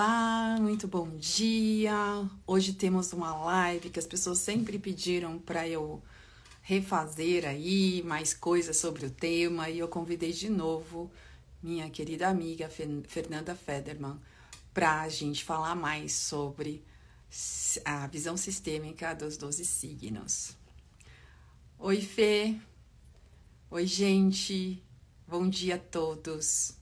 Olá, muito bom dia. Hoje temos uma live que as pessoas sempre pediram para eu refazer aí mais coisas sobre o tema e eu convidei de novo minha querida amiga Fernanda Federman para a gente falar mais sobre a visão sistêmica dos 12 signos. Oi, Fê. Oi, gente. Bom dia a todos.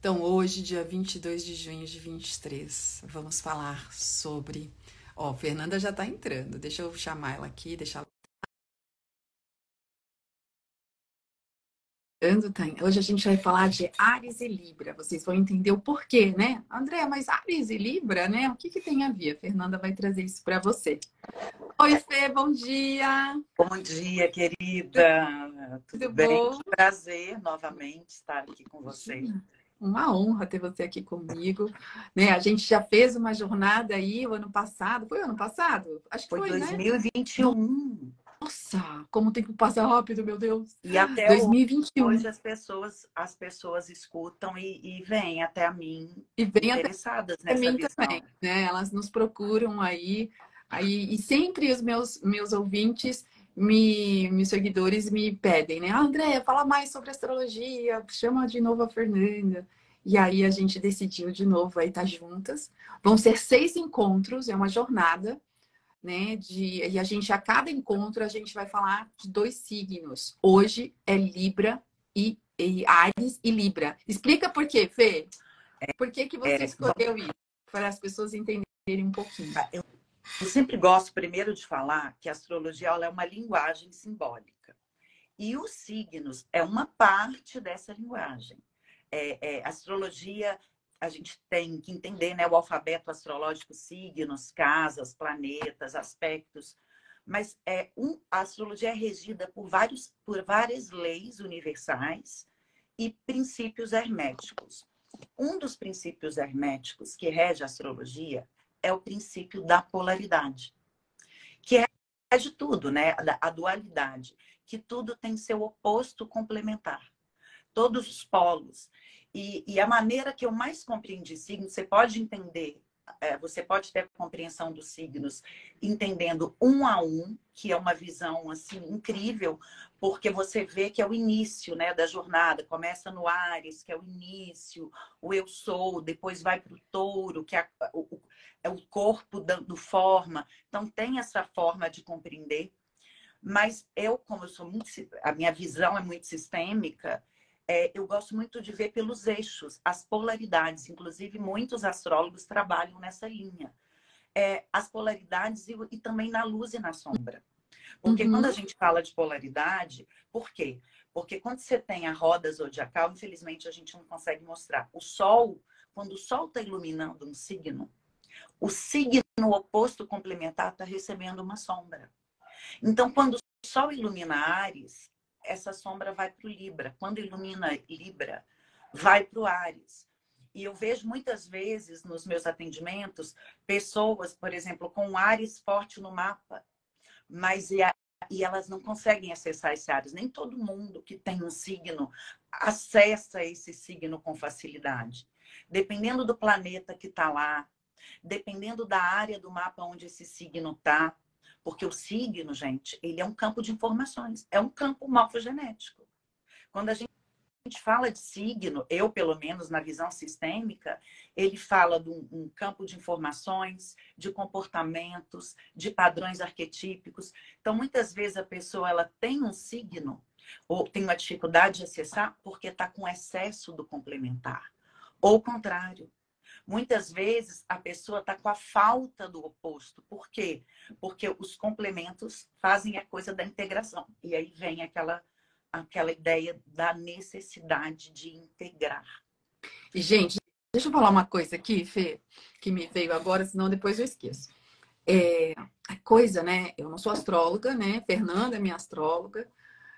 Então, hoje, dia 22 de junho de 23, vamos falar sobre. Ó, Fernanda já tá entrando, deixa eu chamar ela aqui, deixar Tá hoje a gente vai falar de Ares e Libra. Vocês vão entender o porquê, né? André, mas Ares e Libra, né? O que, que tem a ver? A Fernanda vai trazer isso para você. Oi, Fê, bom dia. Bom dia, querida. Tudo, Tudo bem? Bom? Prazer novamente estar aqui com você uma honra ter você aqui comigo. Né? A gente já fez uma jornada aí o ano passado. Foi o ano passado? Acho que foi, foi 2021. Né? Nossa, como o tempo passa rápido, meu Deus. E até 2021. hoje as pessoas, as pessoas escutam e, e vêm até a mim e vêm interessadas até nessa mim visão. também, né? Elas nos procuram aí, aí e sempre os meus meus ouvintes me, meus seguidores me pedem, né? Ah, Andréia, fala mais sobre astrologia, chama de novo a Fernanda. E aí a gente decidiu de novo aí estar tá juntas. Vão ser seis encontros, é uma jornada, né? De, e a gente, a cada encontro, a gente vai falar de dois signos. Hoje é Libra e, e Ares e Libra. Explica por quê, Fê? Por que, que você é, escolheu isso? Para as pessoas entenderem um pouquinho. Eu eu sempre gosto primeiro de falar que a astrologia é uma linguagem simbólica. E os signos é uma parte dessa linguagem. É, é, astrologia, a gente tem que entender né, o alfabeto astrológico, signos, casas, planetas, aspectos. Mas é um, a astrologia é regida por, vários, por várias leis universais e princípios herméticos. Um dos princípios herméticos que rege a astrologia é o princípio da polaridade, que é de tudo, né? A dualidade, que tudo tem seu oposto complementar. Todos os polos. E, e a maneira que eu mais compreendi signos, você pode entender você pode ter compreensão dos signos entendendo um a um, que é uma visão assim incrível, porque você vê que é o início né, da jornada, começa no Ares, que é o início, o eu sou, depois vai para o touro, que é o, é o corpo dando forma. Então tem essa forma de compreender. Mas eu, como eu sou muito, a minha visão é muito sistêmica, é, eu gosto muito de ver pelos eixos, as polaridades. Inclusive, muitos astrólogos trabalham nessa linha. É, as polaridades e, e, também na luz e na sombra. Porque uhum. quando a gente fala de polaridade, por quê? Porque quando você tem a roda zodiacal, infelizmente a gente não consegue mostrar. O Sol, quando o Sol está iluminando um signo, o signo oposto complementar está recebendo uma sombra. Então, quando o Sol ilumina Ares, essa sombra vai para o Libra. Quando ilumina Libra, vai para o Ares. E eu vejo muitas vezes nos meus atendimentos pessoas, por exemplo, com Ares forte no mapa, mas e, a, e elas não conseguem acessar esse Ares. Nem todo mundo que tem um signo acessa esse signo com facilidade. Dependendo do planeta que está lá, dependendo da área do mapa onde esse signo está, porque o signo, gente, ele é um campo de informações, é um campo morfogenético. Quando a gente fala de signo, eu, pelo menos, na visão sistêmica, ele fala de um, um campo de informações, de comportamentos, de padrões arquetípicos. Então, muitas vezes a pessoa ela tem um signo ou tem uma dificuldade de acessar porque está com excesso do complementar. Ou contrário, Muitas vezes a pessoa está com a falta do oposto. Por quê? Porque os complementos fazem a coisa da integração. E aí vem aquela, aquela ideia da necessidade de integrar. E, gente, deixa eu falar uma coisa aqui, Fê, que me veio agora, senão depois eu esqueço. É, a coisa, né? Eu não sou astróloga, né? Fernanda é minha astróloga,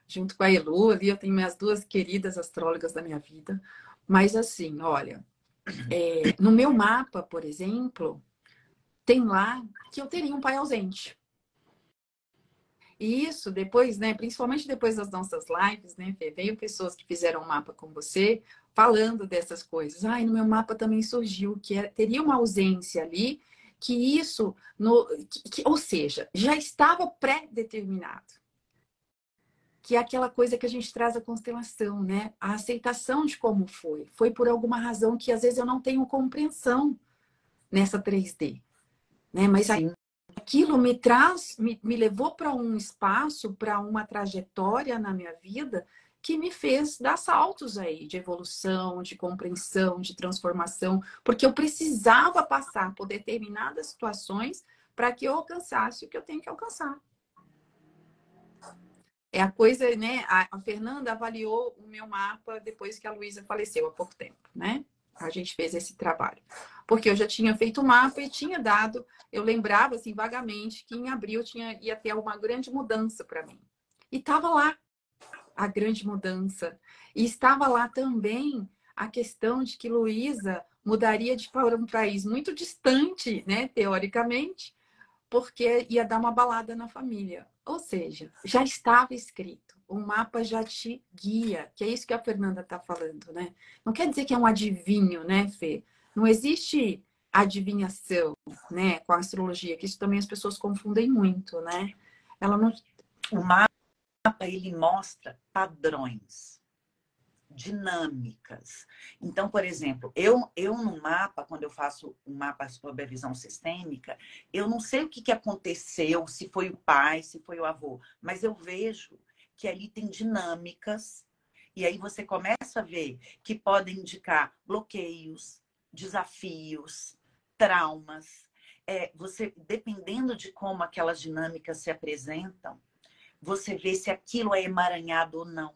junto com a Elu ali, eu tenho minhas duas queridas astrólogas da minha vida. Mas assim, olha, é, no meu mapa, por exemplo, tem lá que eu teria um pai ausente. E isso depois, né, principalmente depois das nossas lives, né, Fê, veio pessoas que fizeram um mapa com você falando dessas coisas. Ai, no meu mapa também surgiu que teria uma ausência ali, que isso, no, que, que, ou seja, já estava pré-determinado. Que é aquela coisa que a gente traz a constelação, né? A aceitação de como foi. Foi por alguma razão que às vezes eu não tenho compreensão nessa 3D. Né? Mas Sim. aquilo me traz, me, me levou para um espaço, para uma trajetória na minha vida que me fez dar saltos aí de evolução, de compreensão, de transformação, porque eu precisava passar por determinadas situações para que eu alcançasse o que eu tenho que alcançar. É a coisa, né? A, Fernanda avaliou o meu mapa depois que a Luísa faleceu há pouco tempo, né? A gente fez esse trabalho. Porque eu já tinha feito o mapa e tinha dado, eu lembrava assim vagamente que em abril tinha ia ter uma grande mudança para mim. E estava lá a grande mudança. E estava lá também a questão de que Luísa mudaria de para um país muito distante, né, teoricamente, porque ia dar uma balada na família. Ou seja, já estava escrito, o mapa já te guia, que é isso que a Fernanda está falando, né? Não quer dizer que é um adivinho, né, Fê? Não existe adivinhação, né, com a astrologia, que isso também as pessoas confundem muito, né? Ela não... O mapa ele mostra padrões, dinâmicas. Então, por exemplo, eu, eu no mapa, quando eu faço um mapa sobre a visão sistêmica, eu não sei o que, que aconteceu, se foi o pai, se foi o avô, mas eu vejo que ali tem dinâmicas, e aí você começa a ver que podem indicar bloqueios, desafios, traumas. É, você, dependendo de como aquelas dinâmicas se apresentam, você vê se aquilo é emaranhado ou não.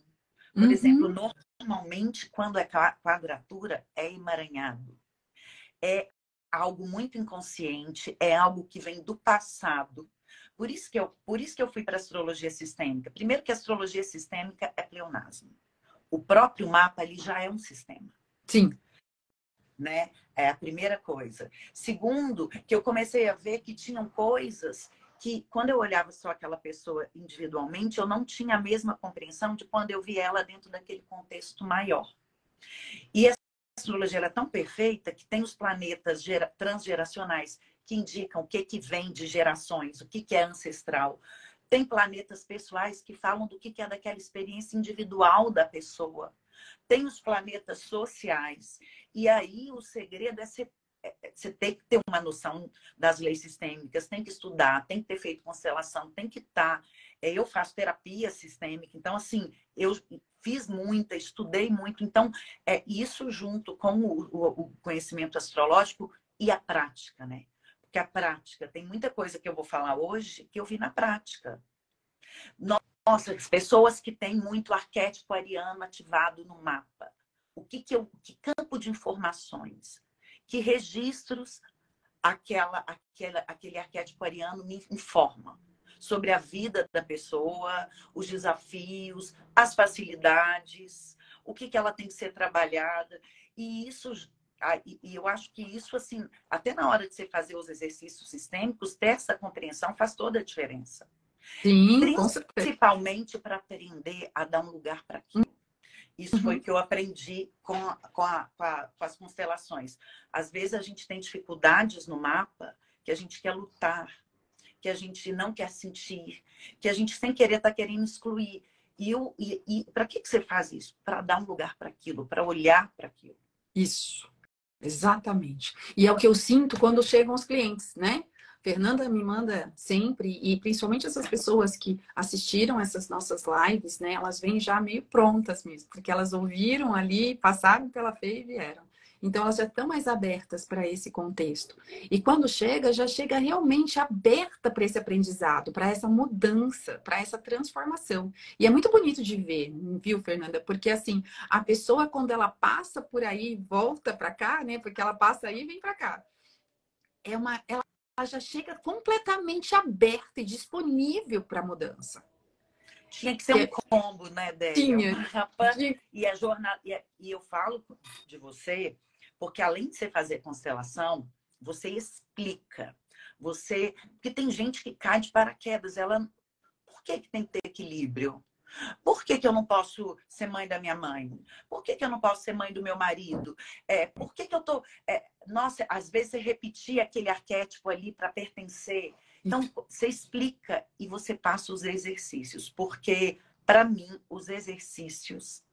Por uhum. exemplo, normalmente, quando é quadratura, é emaranhado. É algo muito inconsciente, é algo que vem do passado. Por isso que eu, por isso que eu fui para a astrologia sistêmica. Primeiro que a astrologia sistêmica é pleonasmo. O próprio mapa ali já é um sistema. Sim. Né? É a primeira coisa. Segundo, que eu comecei a ver que tinham coisas que quando eu olhava só aquela pessoa individualmente, eu não tinha a mesma compreensão de quando eu vi ela dentro daquele contexto maior. E a astrologia é tão perfeita que tem os planetas transgeracionais que indicam o que, que vem de gerações, o que, que é ancestral. Tem planetas pessoais que falam do que, que é daquela experiência individual da pessoa. Tem os planetas sociais. E aí o segredo é ser você tem que ter uma noção das leis sistêmicas, tem que estudar, tem que ter feito constelação, tem que estar. Tá, é, eu faço terapia sistêmica, então, assim, eu fiz muita, estudei muito. Então, é isso junto com o, o conhecimento astrológico e a prática, né? Porque a prática, tem muita coisa que eu vou falar hoje que eu vi na prática. Nossa, pessoas que têm muito arquétipo ariano ativado no mapa. O que, que eu, que campo de informações? Que registros aquela, aquela, aquele arquétipo ariano me informa sobre a vida da pessoa, os desafios, as facilidades, o que, que ela tem que ser trabalhada. E isso e eu acho que isso, assim, até na hora de você fazer os exercícios sistêmicos, ter essa compreensão faz toda a diferença. Sim, Principalmente para aprender a dar um lugar para aquilo. Isso uhum. foi que eu aprendi com, a, com, a, com, a, com, as constelações. Às vezes a gente tem dificuldades no mapa que a gente quer lutar, que a gente não quer sentir, que a gente sem querer está querendo excluir. E, eu, e, e para que, que você faz isso? Para dar um lugar para aquilo, para olhar para aquilo. Isso, exatamente. E é o que eu sinto quando chegam os clientes, né? Fernanda me manda sempre, e principalmente essas pessoas que assistiram essas nossas lives, né? Elas vêm já meio prontas mesmo, porque elas ouviram ali, passaram pela fé e vieram. Então elas já estão mais abertas para esse contexto. E quando chega, já chega realmente aberta para esse aprendizado, para essa mudança, para essa transformação. E é muito bonito de ver, viu, Fernanda? Porque assim, a pessoa quando ela passa por aí, volta para cá, né? Porque ela passa aí e vem para cá. É uma, ela já chega completamente aberta e disponível para mudança. Tinha que ser um combo, né, Délia? Tinha. E, a jornada, e eu falo de você, porque além de você fazer constelação, você explica. Você. Porque tem gente que cai de paraquedas, ela. Por que, que tem que ter equilíbrio? Por que, que eu não posso ser mãe da minha mãe? Por que, que eu não posso ser mãe do meu marido? É, por que, que eu tô. É, nossa, às vezes você repetia aquele arquétipo ali para pertencer. Então, você explica e você passa os exercícios, porque, para mim, os exercícios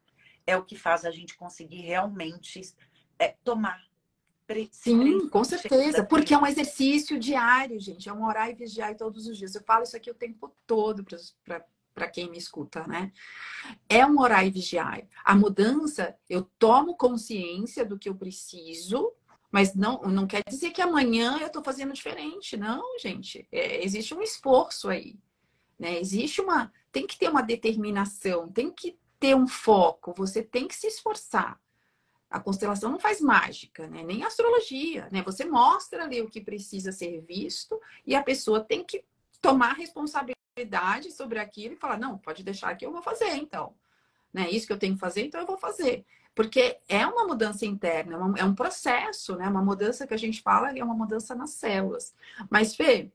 é o que faz a gente conseguir realmente é, tomar. Sim, com certeza, porque é um exercício diário, gente, é um orar e vigiar todos os dias. Eu falo isso aqui o tempo todo para para quem me escuta, né? É um orar e vigiar. A mudança, eu tomo consciência do que eu preciso, mas não, não quer dizer que amanhã eu estou fazendo diferente. Não, gente. É, existe um esforço aí. Né? Existe uma. Tem que ter uma determinação, tem que ter um foco, você tem que se esforçar. A constelação não faz mágica, né? nem astrologia. Né? Você mostra ali o que precisa ser visto e a pessoa tem que tomar responsabilidade sobre aquilo e falar, não, pode deixar que eu vou fazer, então. Né? Isso que eu tenho que fazer, então eu vou fazer. Porque é uma mudança interna, é, é um processo, né? Uma mudança que a gente fala é uma mudança nas células. Mas, Fê,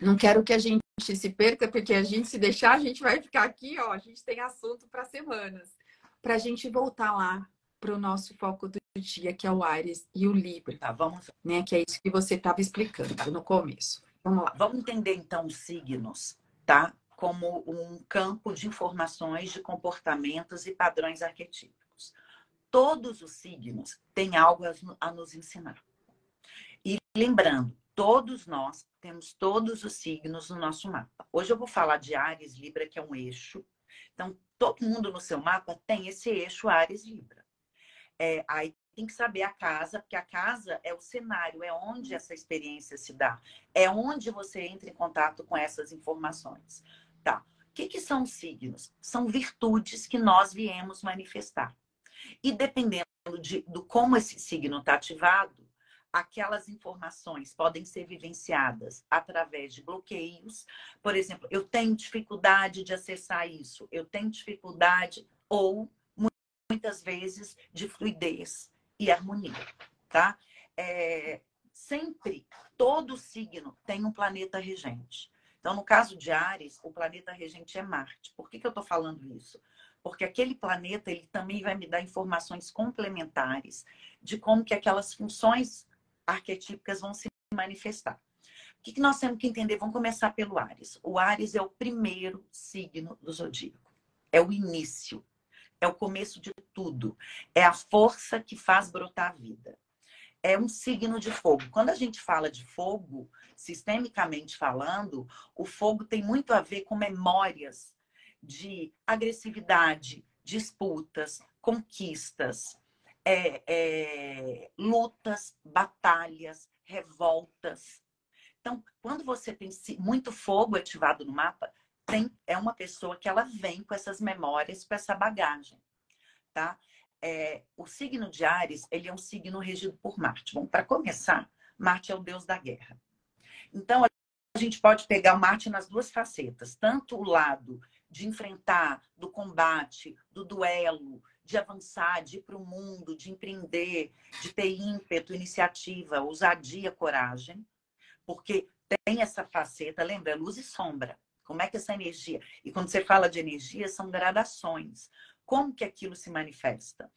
não quero que a gente se perca, porque a gente se deixar, a gente vai ficar aqui, ó, a gente tem assunto para semanas. Para a gente voltar lá para o nosso foco do dia, que é o Ares e o Libra. Tá, vamos. Né? Que é isso que você estava explicando no começo. Vamos lá. Vamos entender então os signos tá? Como um campo de informações de comportamentos e padrões arquetípicos. Todos os signos têm algo a nos ensinar. E lembrando, todos nós temos todos os signos no nosso mapa. Hoje eu vou falar de Ares Libra, que é um eixo. Então, todo mundo no seu mapa tem esse eixo Ares Libra. É, aí tem que saber a casa, porque a casa é o cenário, é onde essa experiência se dá, é onde você entra em contato com essas informações. Tá. O que, que são signos? São virtudes que nós viemos manifestar. E dependendo de, do como esse signo está ativado, aquelas informações podem ser vivenciadas através de bloqueios. Por exemplo, eu tenho dificuldade de acessar isso, eu tenho dificuldade, ou muitas vezes de fluidez, e harmonia, tá? É, sempre, todo signo tem um planeta regente. Então, no caso de Ares, o planeta regente é Marte. Por que, que eu estou falando isso? Porque aquele planeta ele também vai me dar informações complementares de como que aquelas funções arquetípicas vão se manifestar. O que, que nós temos que entender? Vamos começar pelo Ares. O Ares é o primeiro signo do zodíaco. É o início é o começo de tudo. É a força que faz brotar a vida. É um signo de fogo. Quando a gente fala de fogo, sistemicamente falando, o fogo tem muito a ver com memórias de agressividade, disputas, conquistas, é, é, lutas, batalhas, revoltas. Então, quando você tem muito fogo ativado no mapa, é uma pessoa que ela vem com essas memórias, com essa bagagem, tá? É, o signo de Ares, ele é um signo regido por Marte. Bom, para começar, Marte é o deus da guerra. Então, a gente pode pegar Marte nas duas facetas, tanto o lado de enfrentar, do combate, do duelo, de avançar, de ir para o mundo, de empreender, de ter ímpeto, iniciativa, ousadia, coragem, porque tem essa faceta, lembra, luz e sombra. Como é que essa energia? E quando você fala de energia, são gradações. Como que aquilo se manifesta?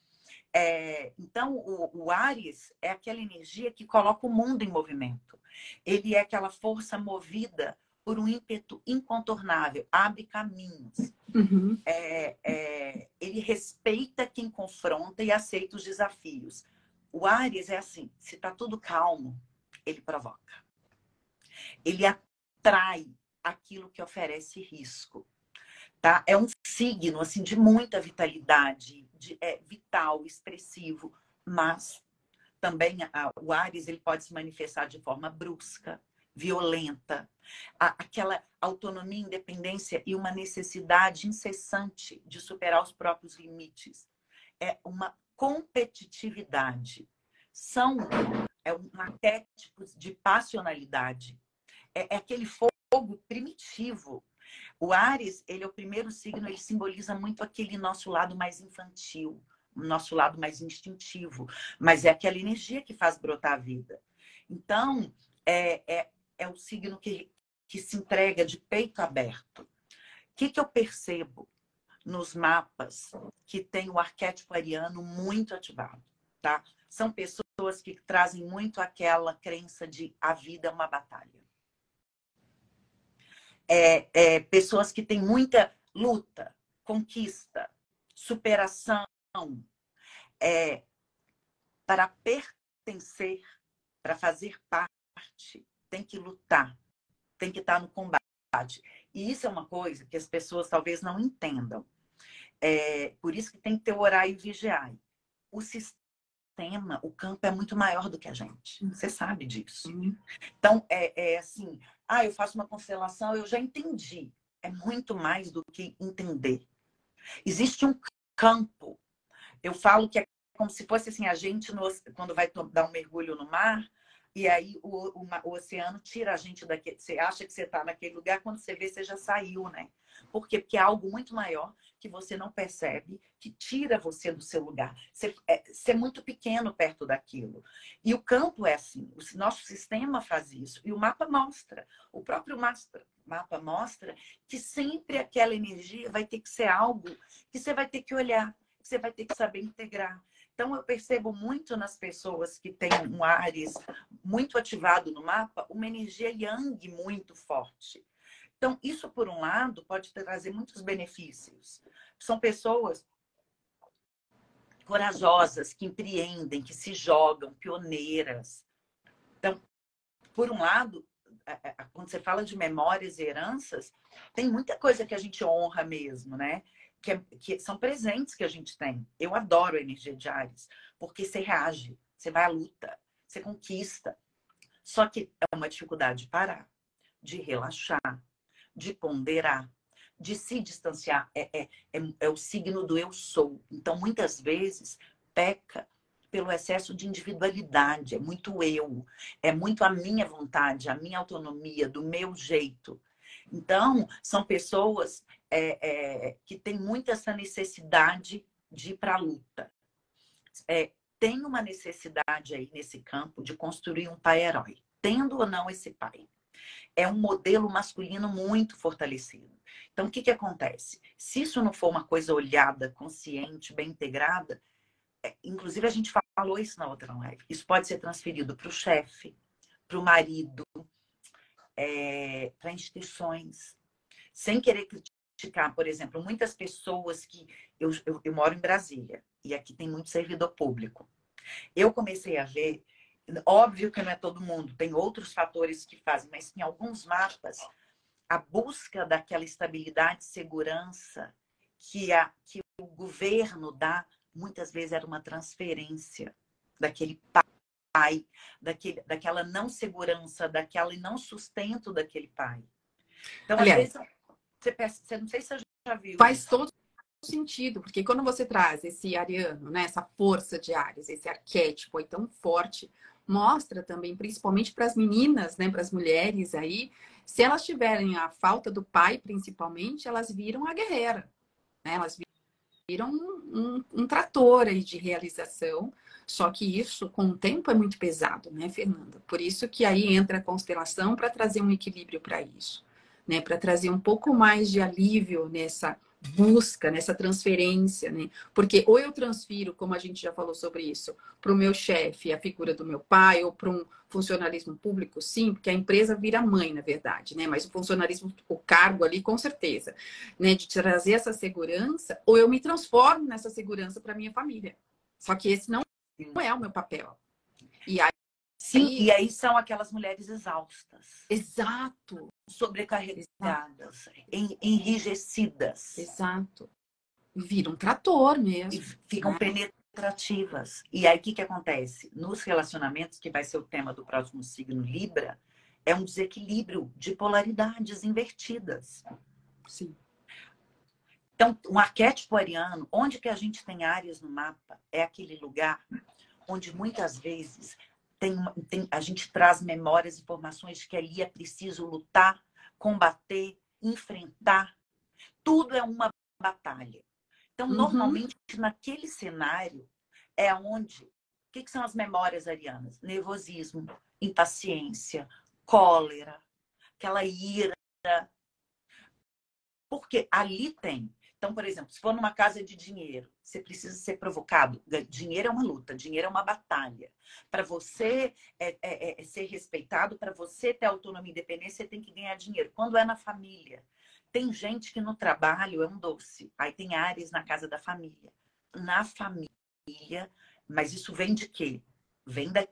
É, então, o, o Ares é aquela energia que coloca o mundo em movimento. Ele é aquela força movida por um ímpeto incontornável, abre caminhos. Uhum. É, é, ele respeita quem confronta e aceita os desafios. O Ares é assim: se está tudo calmo, ele provoca. Ele atrai aquilo que oferece risco. Tá? É um signo assim de muita vitalidade, de, é vital, expressivo, mas também a, o Ares ele pode se manifestar de forma brusca, violenta, a, aquela autonomia, independência e uma necessidade incessante de superar os próprios limites. É uma competitividade. São é um arquétipo de passionalidade. É, é aquele fogo fogo primitivo. O Ares, ele é o primeiro signo, ele simboliza muito aquele nosso lado mais infantil, o nosso lado mais instintivo, mas é aquela energia que faz brotar a vida. Então, é, é, é o signo que, que se entrega de peito aberto. que, que eu percebo nos mapas que tem o arquétipo ariano muito ativado, tá? São pessoas que trazem muito aquela crença de a vida é uma batalha. É, é, pessoas que têm muita luta, conquista, superação, é, para pertencer, para fazer parte, tem que lutar, tem que estar no combate. E isso é uma coisa que as pessoas talvez não entendam. É, por isso que tem que ter orar e vigiar. O sistema, o campo é muito maior do que a gente. Uhum. Você sabe disso. Uhum. Então, é, é assim, ah, eu faço uma constelação, eu já entendi. É muito mais do que entender. Existe um campo. Eu falo que é como se fosse assim, a gente, no, quando vai dar um mergulho no mar, e aí o, o, o, oceano tira a gente daquele. Você acha que você está naquele lugar, quando você vê, você já saiu, né? Por quê? Porque é algo muito maior que você não percebe, que tira você do seu lugar. Você é, você é muito pequeno perto daquilo. E o campo é assim, o nosso sistema faz isso. E o mapa mostra, o próprio mapa, mapa mostra que sempre aquela energia vai ter que ser algo que você vai ter que olhar, que você vai ter que saber integrar. Então, eu percebo muito nas pessoas que têm um Ares muito ativado no mapa, uma energia yang muito forte. Então, isso, por um lado, pode trazer muitos benefícios. São pessoas corajosas, que empreendem, que se jogam, pioneiras. Então, por um lado, quando você fala de memórias e heranças, tem muita coisa que a gente honra mesmo, né? Que, é, que são presentes que a gente tem. Eu adoro a energia de Ares, porque você reage, você vai à luta, você conquista. Só que é uma dificuldade de parar, de relaxar, de ponderar, de se distanciar. É, é, é, é o signo do eu sou. Então, muitas vezes, peca pelo excesso de individualidade, é muito eu, é muito a minha vontade, a minha autonomia, do meu jeito. Então, são pessoas é, é, que têm muito essa necessidade de ir para a luta. É, tem uma necessidade aí nesse campo de construir um pai-herói, tendo ou não esse pai. É um modelo masculino muito fortalecido. Então, o que, que acontece? Se isso não for uma coisa olhada, consciente, bem integrada, é, inclusive a gente falou isso na outra live, isso pode ser transferido para o chefe, para o marido, é, para instituições, sem querer criticar, por exemplo, muitas pessoas que. Eu, eu, eu moro em Brasília e aqui tem muito servidor público. Eu comecei a ver, óbvio que não é todo mundo, tem outros fatores que fazem, mas em alguns mapas, a busca daquela estabilidade, segurança que, a, que o governo dá, muitas vezes era uma transferência daquele pai, daquele, daquela não segurança, daquele não sustento daquele pai. Então, Aliás, às vezes, você, você não sei se você já viu. Faz isso. todo sentido, porque quando você traz esse ariano, né, essa força de Ares, esse arquétipo aí tão forte, mostra também, principalmente para as meninas, né, para as mulheres aí, se elas tiverem a falta do pai, principalmente, elas viram a guerreira, né? Elas viram um, um, um trator aí de realização só que isso, com o tempo, é muito pesado, né, Fernanda? Por isso que aí entra a constelação para trazer um equilíbrio para isso, né? Para trazer um pouco mais de alívio nessa busca, nessa transferência, né? Porque ou eu transfiro, como a gente já falou sobre isso, para o meu chefe, a figura do meu pai, ou para um funcionalismo público, sim, porque a empresa vira mãe, na verdade, né? Mas o funcionalismo, o cargo ali, com certeza, né? De trazer essa segurança, ou eu me transformo nessa segurança para minha família. Só que esse não não é o meu papel. E aí, Sim, e aí são aquelas mulheres exaustas. Exato. Sobrecarregadas, Exato. enrijecidas. Exato. Vira um trator mesmo. E ficam né? penetrativas. E aí o que, que acontece? Nos relacionamentos, que vai ser o tema do próximo signo Libra, é um desequilíbrio de polaridades invertidas. Sim. Então, um arquétipo ariano, onde que a gente tem áreas no mapa, é aquele lugar onde muitas vezes tem, tem, a gente traz memórias, informações que ali é preciso lutar, combater, enfrentar. Tudo é uma batalha. Então, uhum. normalmente, naquele cenário, é onde. O que, que são as memórias arianas? Nervosismo, impaciência, cólera, aquela ira, Porque ali tem. Então, por exemplo, se for numa casa de dinheiro, você precisa ser provocado. Dinheiro é uma luta, dinheiro é uma batalha. Para você é, é, é ser respeitado, para você ter autonomia e independência, você tem que ganhar dinheiro. Quando é na família, tem gente que no trabalho é um doce. Aí tem áreas na casa da família. Na família, mas isso vem de quê? Vem da,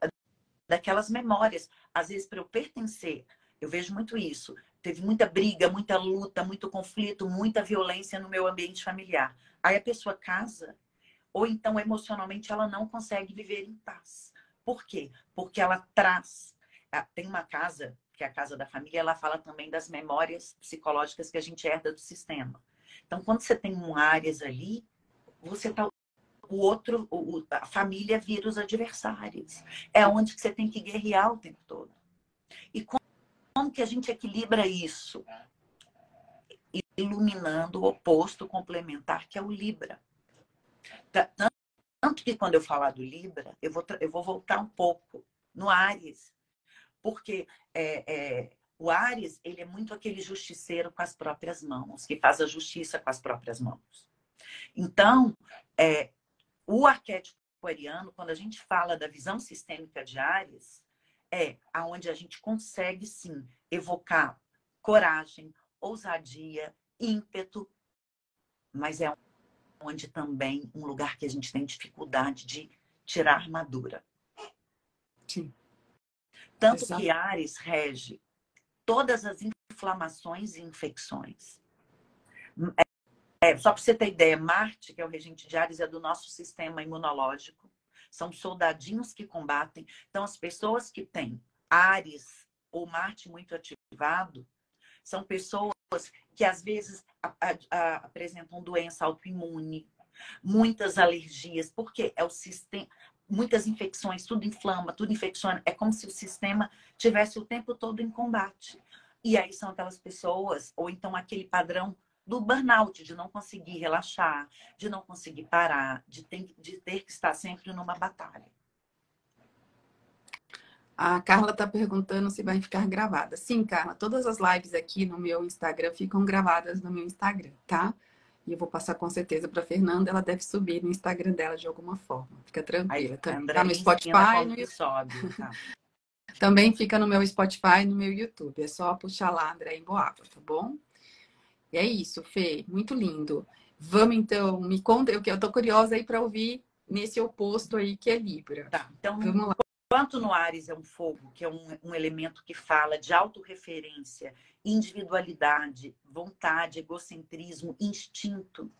daquelas memórias. Às vezes, para eu pertencer, eu vejo muito isso. Teve muita briga, muita luta, muito conflito, muita violência no meu ambiente familiar. Aí a pessoa casa, ou então emocionalmente ela não consegue viver em paz. Por quê? Porque ela traz. Tem uma casa, que é a casa da família, ela fala também das memórias psicológicas que a gente herda do sistema. Então, quando você tem um Ares ali, você tá o outro, a família vira os adversários. É onde você tem que guerrear o tempo todo. E como, que a gente equilibra isso? Iluminando o oposto complementar, que é o Libra. Tanto que quando eu falar do Libra, eu vou, eu vou voltar um pouco no Ares. Porque é, é, o Ares, ele é muito aquele justiceiro com as próprias mãos, que faz a justiça com as próprias mãos. Então, é, o arquétipo ariano, quando a gente fala da visão sistêmica de Ares, é aonde a gente consegue sim evocar coragem, ousadia, ímpeto, mas é onde também um lugar que a gente tem dificuldade de tirar armadura. Sim. Tanto Exato. que Ares rege todas as inflamações e infecções. É, só para você ter ideia, Marte, que é o regente de Ares, é do nosso sistema imunológico. São soldadinhos que combatem. Então, as pessoas que têm Ares ou Marte muito ativado são pessoas que às vezes apresentam doença autoimune, muitas alergias, porque é o sistema, muitas infecções, tudo inflama, tudo infecciona. É como se o sistema tivesse o tempo todo em combate. E aí são aquelas pessoas, ou então aquele padrão do burnout, de não conseguir relaxar, de não conseguir parar, de ter, de ter que estar sempre numa batalha. A Carla está perguntando se vai ficar gravada. Sim, Carla, todas as lives aqui no meu Instagram ficam gravadas no meu Instagram, tá? E eu vou passar com certeza para Fernanda, ela deve subir no Instagram dela de alguma forma. Fica tranquila. Tá, tá no Spotify, no sobe, tá? Também fica no meu Spotify e no meu YouTube. É só puxar lá, André em Boaba, tá bom? E é isso, Fê, muito lindo. Vamos então, me conta, eu, tô curiosa aí para ouvir nesse oposto aí que é Libra. Tá, então vamos lá. Enquanto no Ares é um fogo, que é um, um elemento que fala de autorreferência, individualidade, vontade, egocentrismo, instinto,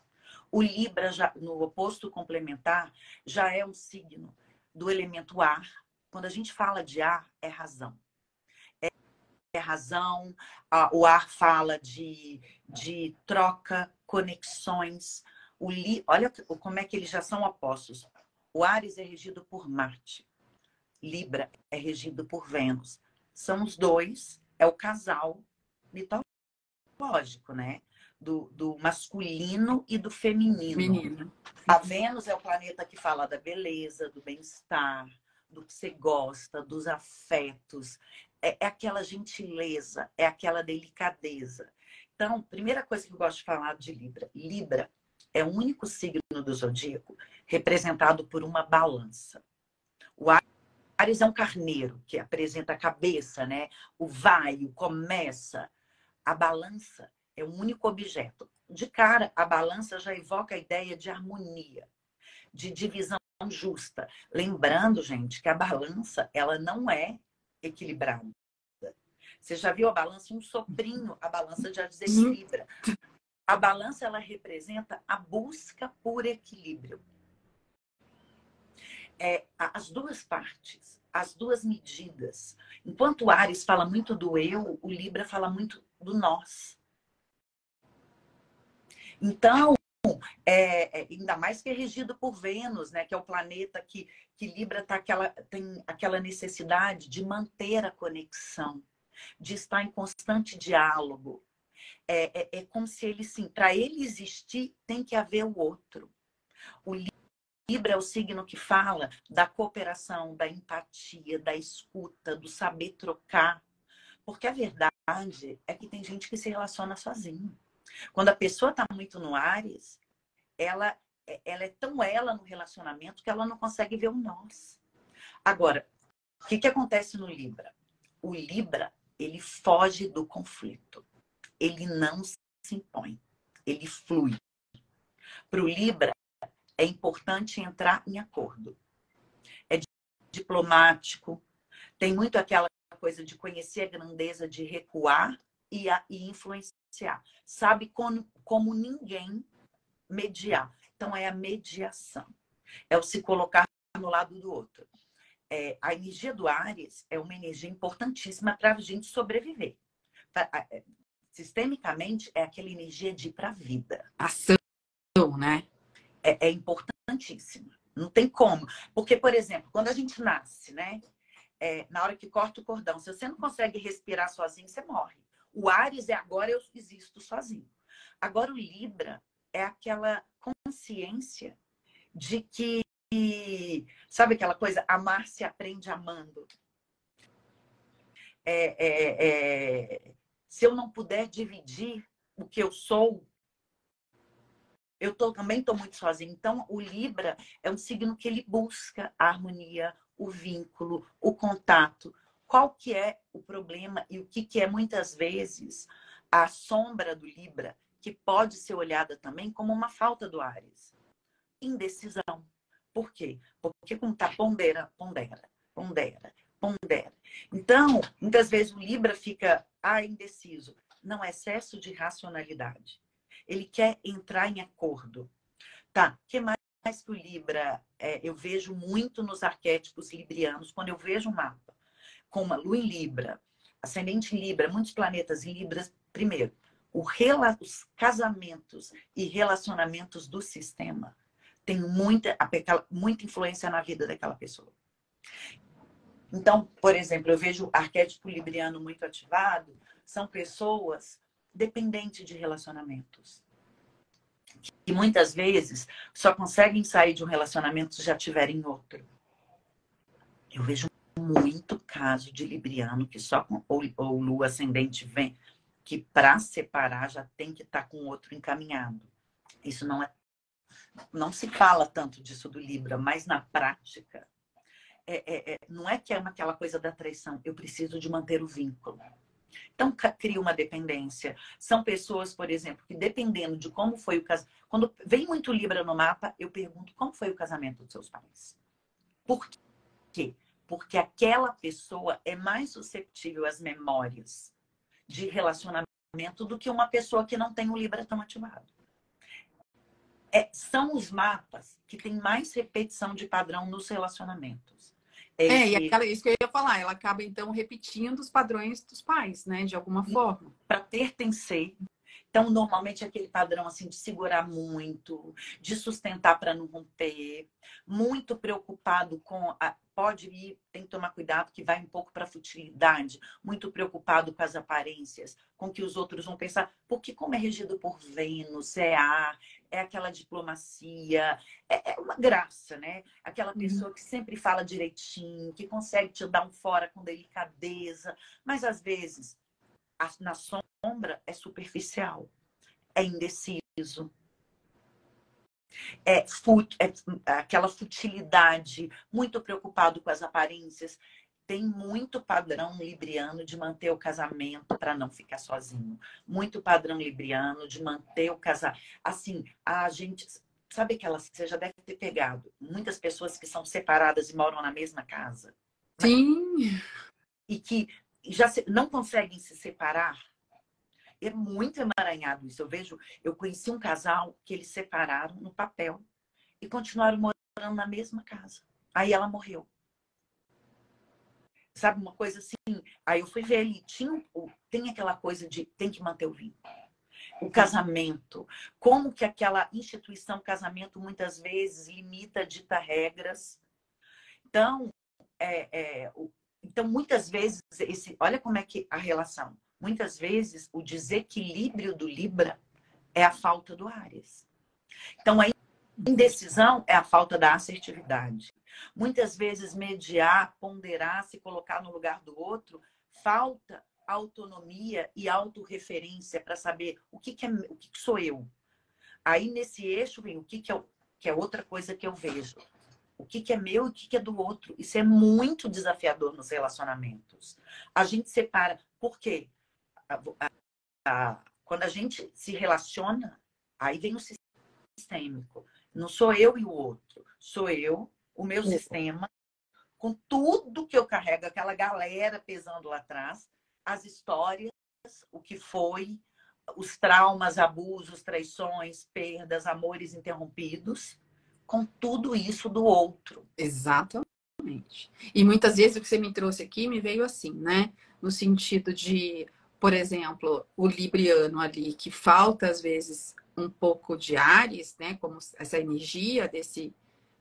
o Libra, já, no oposto complementar, já é um signo do elemento ar. Quando a gente fala de ar, é razão é razão, o ar fala de, de troca, conexões. O li, olha como é que eles já são opostos. O Ares é regido por Marte, Libra é regido por Vênus. São os dois, é o casal mitológico, né? Do, do masculino e do feminino. Menino. A Vênus é o planeta que fala da beleza, do bem-estar, do que você gosta, dos afetos é, é aquela gentileza, é aquela delicadeza. Então, primeira coisa que eu gosto de falar de Libra: Libra é o único signo do zodíaco representado por uma balança. O Ares é um carneiro que apresenta a cabeça, né? O vai, o começa. A balança é o único objeto. De cara, a balança já evoca a ideia de harmonia, de divisão justa. Lembrando, gente, que a balança ela não é equilibrada. Você já viu a balança? Um soprinho, a balança já desequilibra. A balança, ela representa a busca por equilíbrio. É, as duas partes, as duas medidas. Enquanto o Ares fala muito do eu, o Libra fala muito do nós. Então, é, é, ainda mais que é regido por Vênus, né, que é o planeta que, que Libra tá aquela, tem aquela necessidade de manter a conexão, de estar em constante diálogo. É, é, é como se ele, sim, para ele existir, tem que haver o outro. O Libra é o signo que fala da cooperação, da empatia, da escuta, do saber trocar. Porque a verdade é que tem gente que se relaciona sozinho. Quando a pessoa está muito no Ares, ela, ela é tão ela no relacionamento que ela não consegue ver o nós. Agora, o que, que acontece no Libra? O Libra, ele foge do conflito. Ele não se impõe. Ele flui. Para o Libra, é importante entrar em acordo. É diplomático. Tem muito aquela coisa de conhecer a grandeza, de recuar e, a, e influenciar. Sabe como, como ninguém mediar. Então, é a mediação. É o se colocar no lado do outro. É, a energia do Ares é uma energia importantíssima para a gente sobreviver. É, sistemicamente, é aquela energia de ir para a vida. Ação, né? É, é importantíssima. Não tem como. Porque, por exemplo, quando a gente nasce, né? É, na hora que corta o cordão, se você não consegue respirar sozinho, você morre. O Ares é agora eu existo sozinho. Agora o Libra é aquela consciência de que, sabe aquela coisa, amar se aprende amando. É, é, é, se eu não puder dividir o que eu sou, eu tô, também estou muito sozinha. Então, o Libra é um signo que ele busca a harmonia, o vínculo, o contato. Qual que é o problema e o que, que é muitas vezes a sombra do Libra que pode ser olhada também como uma falta do Ares. Indecisão. Por quê? Porque como está pondera, pondera, pondera, pondera. Então, muitas vezes o Libra fica ah, indeciso. Não, é excesso de racionalidade. Ele quer entrar em acordo. Tá, que mais que o Libra é, eu vejo muito nos arquétipos librianos, quando eu vejo um mapa com uma lua em Libra, ascendente em Libra, muitos planetas em Libra, primeiro, os casamentos e relacionamentos do sistema têm muita, muita influência na vida daquela pessoa. Então, por exemplo, eu vejo arquétipo libriano muito ativado, são pessoas dependentes de relacionamentos. Que muitas vezes só conseguem sair de um relacionamento se já tiverem outro. Eu vejo muito caso de libriano que só com ou, ou lua ascendente vem que para separar já tem que estar tá com outro encaminhado. Isso não é não se fala tanto disso do Libra, mas na prática é, é, é, não é que é uma, aquela coisa da traição. Eu preciso de manter o vínculo. Então cria uma dependência. São pessoas, por exemplo, que dependendo de como foi o casamento, quando vem muito Libra no mapa, eu pergunto como foi o casamento dos seus pais. Por quê? Porque aquela pessoa é mais susceptível às memórias de relacionamento do que uma pessoa que não tem o Libra tão ativado. É, são os mapas que têm mais repetição de padrão nos relacionamentos. É, é e aquela, isso que eu ia falar, ela acaba então repetindo os padrões dos pais, né, de alguma forma. Para pertencer. Então, normalmente aquele padrão assim de segurar muito, de sustentar para não romper, muito preocupado com a, pode ir, tem que tomar cuidado que vai um pouco para a futilidade, muito preocupado com as aparências, com que os outros vão pensar, porque como é regido por Vênus, é ar, é aquela diplomacia, é, é uma graça, né? Aquela uhum. pessoa uhum. que sempre fala direitinho, que consegue te dar um fora com delicadeza, mas às vezes na sombra é superficial, é indeciso, é, fut, é, aquela futilidade, muito preocupado com as aparências. Tem muito padrão libriano de manter o casamento para não ficar sozinho. Muito padrão libriano de manter o casamento. Assim, a gente. Sabe que você já deve ter pegado? Muitas pessoas que são separadas e moram na mesma casa. Sim. E que já se, não conseguem se separar é muito emaranhado isso. Eu vejo, eu conheci um casal que eles separaram no papel e continuaram morando na mesma casa. Aí ela morreu. Sabe, uma coisa assim. Aí eu fui ver ali, tinha, tem aquela coisa de tem que manter o vínculo. O casamento. Como que aquela instituição casamento muitas vezes limita, dita regras. Então, é, é, então muitas vezes, esse, olha como é que a relação Muitas vezes, o desequilíbrio do Libra é a falta do Ares. Então, a indecisão é a falta da assertividade. Muitas vezes, mediar, ponderar, se colocar no lugar do outro, falta autonomia e autorreferência para saber o que, que é o que, que, sou eu. Aí nesse eixo vem o que, que, é, que é outra coisa que eu vejo. O que, que é meu e o que, que é do outro. Isso é muito desafiador nos relacionamentos. A gente separa. Por quê? A, a, quando a gente se relaciona, aí vem o sistêmico. Não sou eu e o outro. Sou eu, o meu sistema, com tudo que eu carrego, aquela galera pesando lá atrás, as histórias, o que foi, os traumas, abusos, traições, perdas, amores interrompidos, com tudo isso do outro. Exatamente. E muitas vezes o que você me trouxe aqui me veio assim, né? No sentido de, por exemplo, o libriano ali, que falta às vezes um pouco de Ares, né? Como essa energia desse,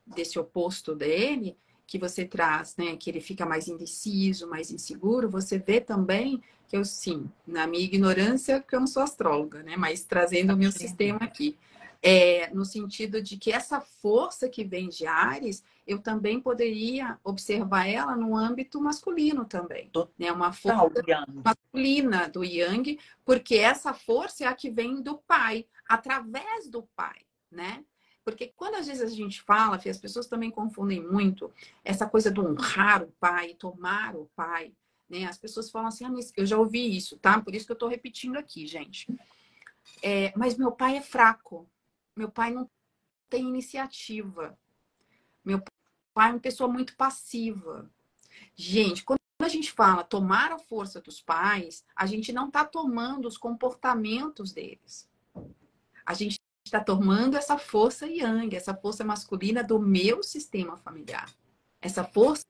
desse oposto dele, que você traz, né, que ele fica mais indeciso, mais inseguro, você vê também que eu, sim, na minha ignorância, que eu não sou astróloga, né, mas trazendo o meu sistema aqui, é, no sentido de que essa força que vem de Ares, eu também poderia observar ela no âmbito masculino também, né, uma força masculina do Yang, porque essa força é a que vem do pai, através do pai, né? Porque quando às vezes a gente fala, as pessoas também confundem muito essa coisa do honrar o pai, tomar o pai. Né? As pessoas falam assim, ah, mas eu já ouvi isso, tá? Por isso que eu estou repetindo aqui, gente. É, mas meu pai é fraco. Meu pai não tem iniciativa. Meu pai é uma pessoa muito passiva. Gente, quando a gente fala tomar a força dos pais, a gente não está tomando os comportamentos deles. A gente está tomando essa força yang, essa força masculina do meu sistema familiar. Essa força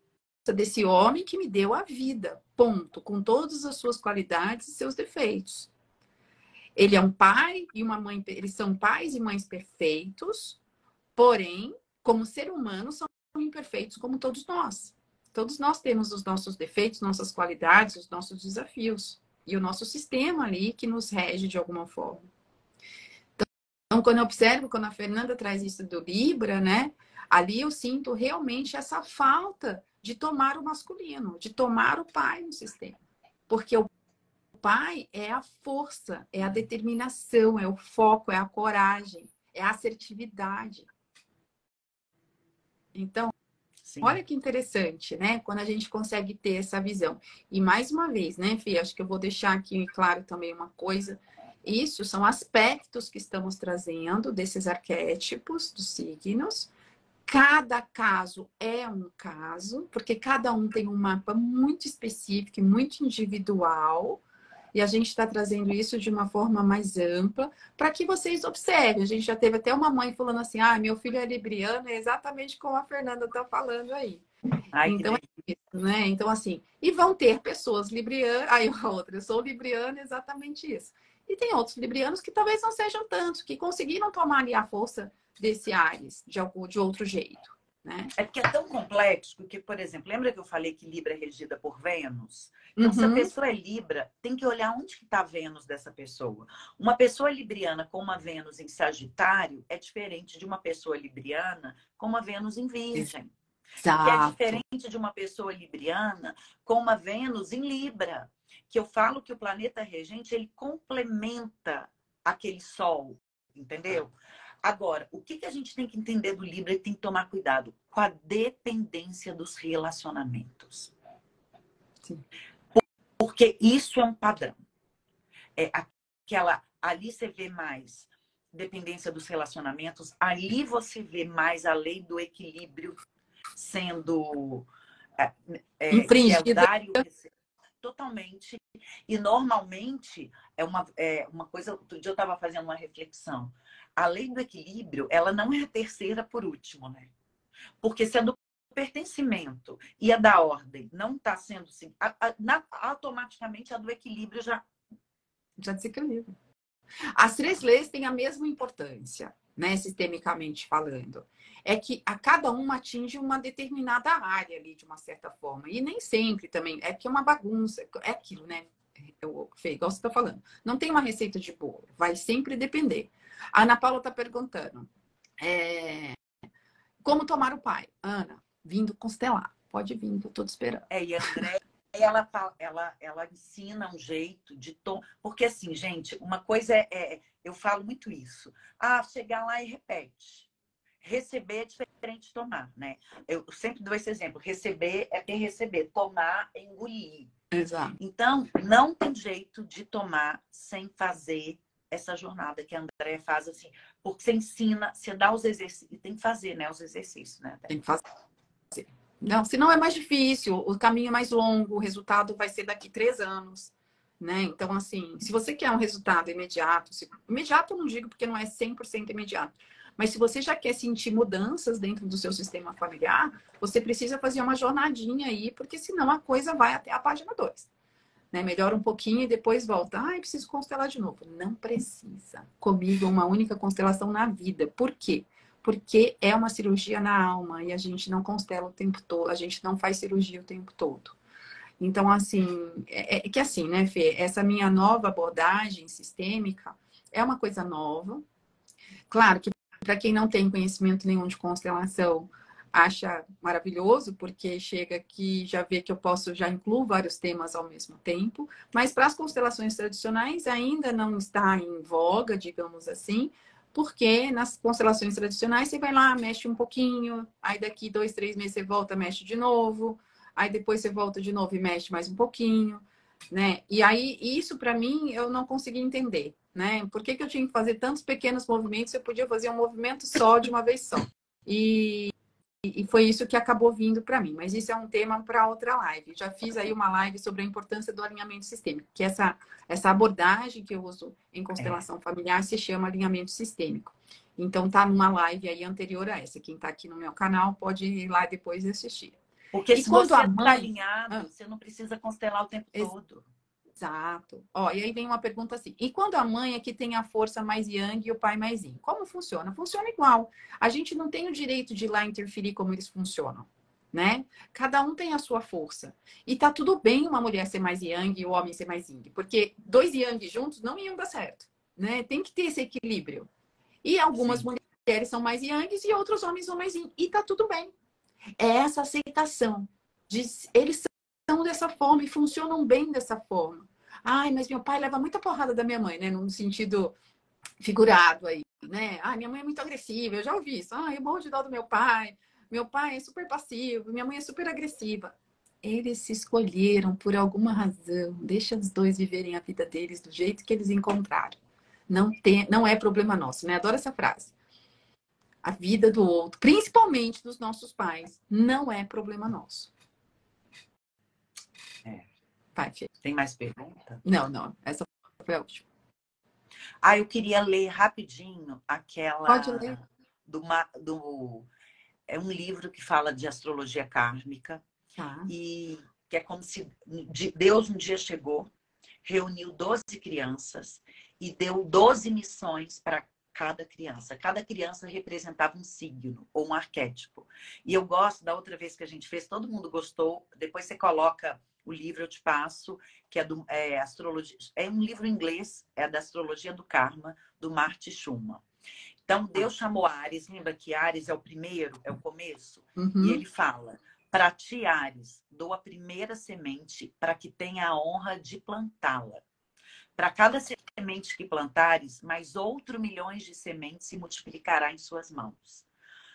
desse homem que me deu a vida, ponto, com todas as suas qualidades e seus defeitos. Ele é um pai e uma mãe, eles são pais e mães perfeitos, porém, como ser humano, são imperfeitos como todos nós. Todos nós temos os nossos defeitos, nossas qualidades, os nossos desafios e o nosso sistema ali que nos rege de alguma forma. Então, quando eu observo, quando a Fernanda traz isso do Libra, né? Ali eu sinto realmente essa falta de tomar o masculino, de tomar o pai no sistema. Porque o pai é a força, é a determinação, é o foco, é a coragem, é a assertividade. Então, Sim. olha que interessante, né? Quando a gente consegue ter essa visão. E mais uma vez, né, Fih? Acho que eu vou deixar aqui claro também uma coisa isso são aspectos que estamos trazendo desses arquétipos dos signos. Cada caso é um caso, porque cada um tem um mapa muito específico e muito individual. E a gente está trazendo isso de uma forma mais ampla para que vocês observem. A gente já teve até uma mãe falando assim: ah, meu filho é libriano, é exatamente como a Fernanda está falando aí. Ai, então, é isso, né? Então, assim, e vão ter pessoas librianas. Aí a outra, eu sou libriana, exatamente isso. E tem outros librianos que talvez não sejam tantos, que conseguiram tomar ali a força desse Ares de, algum, de outro jeito. Né? É porque é tão complexo que, por exemplo, lembra que eu falei que Libra é regida por Vênus? Então, uhum. se a uhum. pessoa é Libra, tem que olhar onde está Vênus dessa pessoa. Uma pessoa libriana com uma Vênus em Sagitário é diferente de uma pessoa libriana com uma Vênus em Virgem. Exato. Que é diferente de uma pessoa libriana com uma Vênus em Libra que eu falo que o planeta regente ele complementa aquele sol, entendeu? Agora, o que, que a gente tem que entender do Libra e tem que tomar cuidado? Com a dependência dos relacionamentos. Sim. Porque isso é um padrão. É aquela. Ali você vê mais dependência dos relacionamentos, ali você vê mais a lei do equilíbrio sendo é, é, infringida. É totalmente. E normalmente é uma, é uma coisa. Outro dia eu estava fazendo uma reflexão. A lei do equilíbrio, ela não é a terceira por último, né? Porque se a do pertencimento e a da ordem não está sendo assim, a, a, na, automaticamente a do equilíbrio já. Já desequilibra. As três leis têm a mesma importância, né, sistemicamente falando é que a cada uma atinge uma determinada área ali, de uma certa forma. E nem sempre também, é que é uma bagunça, é aquilo, né? Eu, Fê, igual você está falando. Não tem uma receita de bolo, vai sempre depender. A Ana Paula está perguntando: é, como tomar o pai? Ana, vindo constelar. Pode vir, eu estou te esperando. É, e André ela, ela, ela ensina um jeito de tom. Porque, assim, gente, uma coisa é, é. Eu falo muito isso. Ah, chegar lá e repete. Receber é diferente de tomar, né? Eu sempre dou esse exemplo. Receber é ter receber, tomar é engolir. Exato. Então, não tem jeito de tomar sem fazer essa jornada que a André faz assim, porque você ensina, você dá os exercícios, tem que fazer, né, os exercícios, né? Tem que fazer. Não, senão é mais difícil, o caminho é mais longo, o resultado vai ser daqui três anos, né? Então, assim, se você quer um resultado imediato, se... imediato eu não digo porque não é 100% imediato, mas se você já quer sentir mudanças dentro do seu sistema familiar, você precisa fazer uma jornadinha aí, porque senão a coisa vai até a página 2. Né? Melhora um pouquinho e depois volta. Ah, preciso constelar de novo. Não precisa. Comigo, uma única constelação na vida. Por quê? porque é uma cirurgia na alma e a gente não constela o tempo todo, a gente não faz cirurgia o tempo todo. Então, assim, é, é que assim, né, Fê? Essa minha nova abordagem sistêmica é uma coisa nova. Claro que para quem não tem conhecimento nenhum de constelação, acha maravilhoso, porque chega aqui já vê que eu posso, já incluo vários temas ao mesmo tempo, mas para as constelações tradicionais ainda não está em voga, digamos assim, porque nas constelações tradicionais você vai lá, mexe um pouquinho, aí daqui dois, três meses você volta, mexe de novo, aí depois você volta de novo e mexe mais um pouquinho, né? E aí isso para mim eu não consegui entender, né? Por que, que eu tinha que fazer tantos pequenos movimentos? Eu podia fazer um movimento só de uma vez só. E e foi isso que acabou vindo para mim. Mas isso é um tema para outra live. Já fiz aí uma live sobre a importância do alinhamento sistêmico, que essa, essa abordagem que eu uso em constelação familiar se chama alinhamento sistêmico. Então tá numa live aí anterior a essa. Quem está aqui no meu canal pode ir lá depois e assistir. Porque e se quando você está mãe... alinhado, ah. você não precisa constelar o tempo todo. Exato. Ó, e aí vem uma pergunta assim: e quando a mãe é que tem a força mais yang e o pai mais yin? Como funciona? Funciona igual. A gente não tem o direito de ir lá interferir como eles funcionam, né? Cada um tem a sua força. E tá tudo bem uma mulher ser mais yang e o homem ser mais yin, porque dois yang juntos não iam dar certo, né? Tem que ter esse equilíbrio. E algumas Sim. mulheres são mais yangs e outros homens são mais yin. E tá tudo bem. É essa aceitação. De, eles são dessa forma e funcionam bem dessa forma. Ai, mas meu pai leva muita porrada da minha mãe, né? Num sentido figurado aí, né? Ah, minha mãe é muito agressiva, eu já ouvi isso. Ah, eu morro de dó do meu pai. Meu pai é super passivo, minha mãe é super agressiva. Eles se escolheram por alguma razão. Deixa os dois viverem a vida deles do jeito que eles encontraram. Não, tem, não é problema nosso, né? Adoro essa frase. A vida do outro, principalmente dos nossos pais, não é problema nosso. Vai, Tem mais pergunta? Não, não. Essa foi a última. Ah, eu queria ler rapidinho aquela. Pode ler. Do, do, é um livro que fala de astrologia kármica. Tá. E que é como se Deus um dia chegou, reuniu 12 crianças e deu 12 missões para cada criança. Cada criança representava um signo ou um arquétipo. E eu gosto, da outra vez que a gente fez, todo mundo gostou. Depois você coloca o livro eu te passo, que é do é, astrologia, é um livro em inglês, é da astrologia do karma do Marty Schumann. Então Deus chamou Ares, lembra que Ares é o primeiro, é o começo, uhum. e ele fala: para ti Ares, dou a primeira semente para que tenha a honra de plantá-la. Para cada semente que plantares, mais outro milhões de sementes se multiplicará em suas mãos.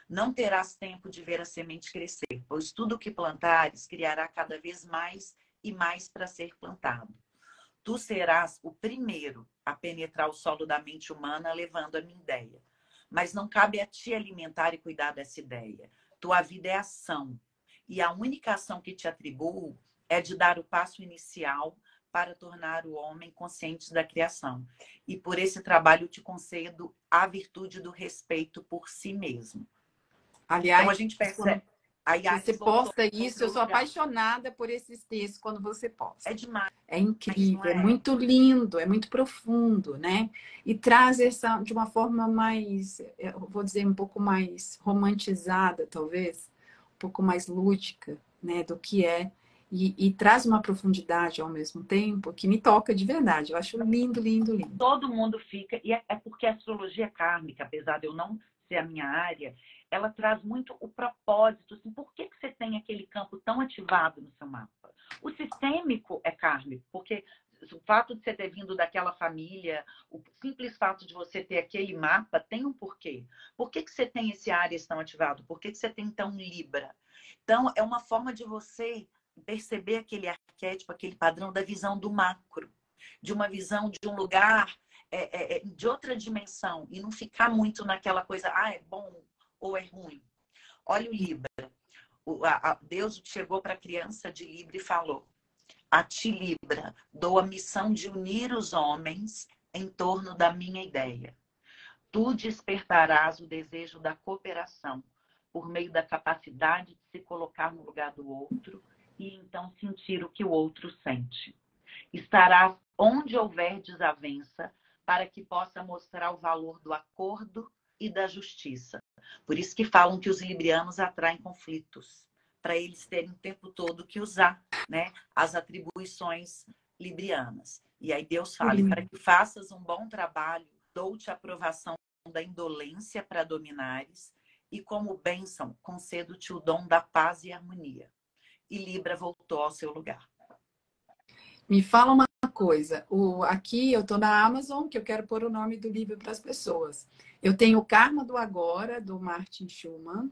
Não terás tempo de ver a semente crescer, pois tudo que plantares criará cada vez mais e mais para ser plantado. Tu serás o primeiro a penetrar o solo da mente humana, levando a minha ideia. Mas não cabe a ti alimentar e cuidar dessa ideia. Tua vida é ação. E a única ação que te atribuo é de dar o passo inicial para tornar o homem consciente da criação. E por esse trabalho te concedo a virtude do respeito por si mesmo. Aliás, então a gente percebe. Você posta isso, eu sou apaixonada por esses textos quando você posta. É demais. É incrível, é. é. muito lindo, é muito profundo, né? E traz essa de uma forma mais, vou dizer, um pouco mais romantizada, talvez, um pouco mais lúdica, né, do que é. E, e, traz uma profundidade ao mesmo tempo que me toca de verdade. Eu acho lindo, lindo, lindo. Todo mundo fica, e é, é porque a astrologia kármica, apesar de eu não ser a minha área, ela traz muito o propósito. Assim, por que, que você tem aquele campo tão ativado no seu mapa? O sistêmico é kármico, porque o fato de você ter vindo daquela família, o simples fato de você ter aquele mapa tem um porquê. Por que, que você tem esse Ares tão ativado? Por que, que você tem então Libra? Então, é uma forma de você perceber aquele arquétipo, aquele padrão da visão do macro, de uma visão de um lugar é, é, é de outra dimensão e não ficar muito naquela coisa, ah, é bom ou é ruim. Olha o Libra. O, a, a, Deus chegou para a criança de Libra e falou: A ti, Libra, dou a missão de unir os homens em torno da minha ideia. Tu despertarás o desejo da cooperação por meio da capacidade de se colocar no lugar do outro e então sentir o que o outro sente. Estarás onde houver desavença para que possa mostrar o valor do acordo e da justiça. Por isso que falam que os librianos atraem conflitos, para eles terem o tempo todo que usar né, as atribuições librianas. E aí Deus fala, para que faças um bom trabalho, dou-te aprovação da indolência para dominares, e como bênção, concedo-te o dom da paz e harmonia. E Libra voltou ao seu lugar. Me fala uma coisa. O, aqui eu estou na Amazon, que eu quero pôr o nome do livro para as pessoas. Eu tenho o Karma do Agora, do Martin Schumann,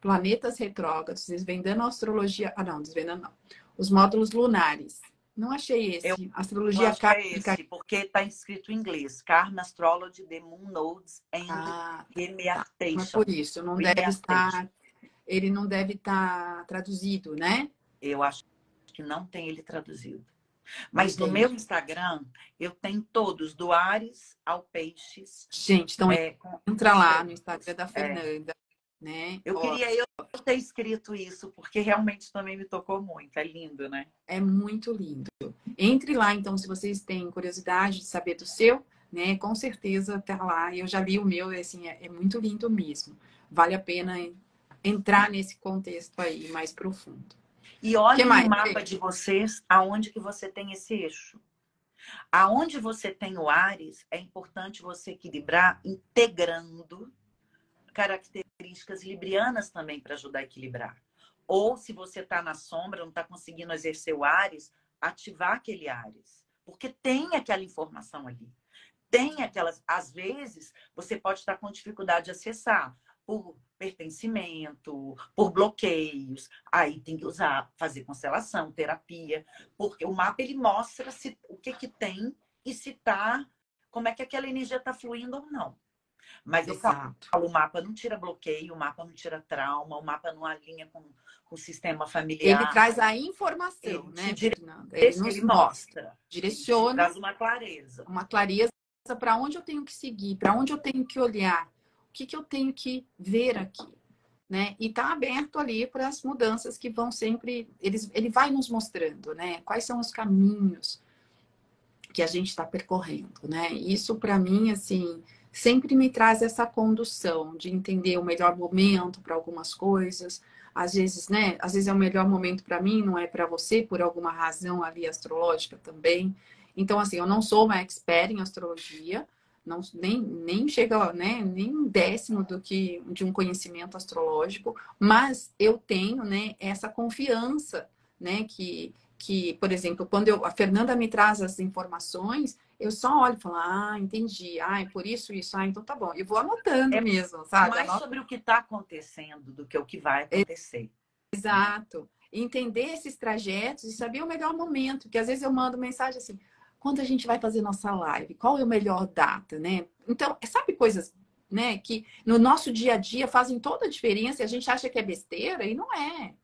Planetas Retrógrados, Desvendando a Astrologia. Ah, não, desvendando não. Os módulos lunares. Não achei esse. Eu, Astrologia eu kármica. É esse, porque está escrito em inglês. Karma Astrology, The Moon Nodes and ah, Remiartation. Mas por isso, não deve estar. Ele não deve estar traduzido, né? Eu acho que não tem ele traduzido. Mas Entendi. no meu Instagram, eu tenho todos, do Ares ao Peixes. Gente, então é, entra lá no Instagram da é. Fernanda. É. Né? Eu Ó, queria eu ter escrito isso, porque realmente também me tocou muito. É lindo, né? É muito lindo. Entre lá, então, se vocês têm curiosidade de saber do seu, né? Com certeza tá lá. Eu já li o meu, assim, é, é muito lindo mesmo. Vale a pena entrar nesse contexto aí mais profundo. E olhe no mapa de vocês aonde que você tem esse eixo. Aonde você tem o Ares, é importante você equilibrar integrando características librianas também para ajudar a equilibrar. Ou se você está na sombra, não está conseguindo exercer o Ares, ativar aquele Ares. Porque tem aquela informação ali. Tem aquelas. Às vezes, você pode estar com dificuldade de acessar por pertencimento, por bloqueios. Aí tem que usar, fazer constelação, terapia, porque o mapa ele mostra se, o que que tem e se tá, como é que aquela energia está fluindo ou não. Mas eu falo, o mapa não tira bloqueio, o mapa não tira trauma, o mapa não alinha com, com o sistema familiar. Ele traz a informação, ele né, dire... Ele, nos ele mostra, direciona. Traz uma clareza. Uma clareza para onde eu tenho que seguir, para onde eu tenho que olhar que, que eu tenho que ver aqui? Né? E está aberto ali para as mudanças que vão sempre. Eles, ele vai nos mostrando, né? Quais são os caminhos que a gente está percorrendo, né? Isso para mim, assim, sempre me traz essa condução de entender o melhor momento para algumas coisas. Às vezes, né? Às vezes é o melhor momento para mim, não é para você, por alguma razão ali astrológica também. Então, assim, eu não sou uma expert em astrologia, não, nem, nem chega né, nem um décimo do que de um conhecimento astrológico, mas eu tenho né, essa confiança né, que, que, por exemplo, quando eu, a Fernanda me traz as informações, eu só olho e falo, ah, entendi, ah, é por isso, isso, ah, então tá bom. Eu vou anotando é mesmo, sabe? Mais Anota... sobre o que está acontecendo do que o que vai acontecer. Exato. Entender esses trajetos e saber o melhor momento, que às vezes eu mando mensagem assim, quando a gente vai fazer nossa live, qual é a melhor data, né? Então, sabe coisas, né, que no nosso dia a dia fazem toda a diferença e a gente acha que é besteira e não é.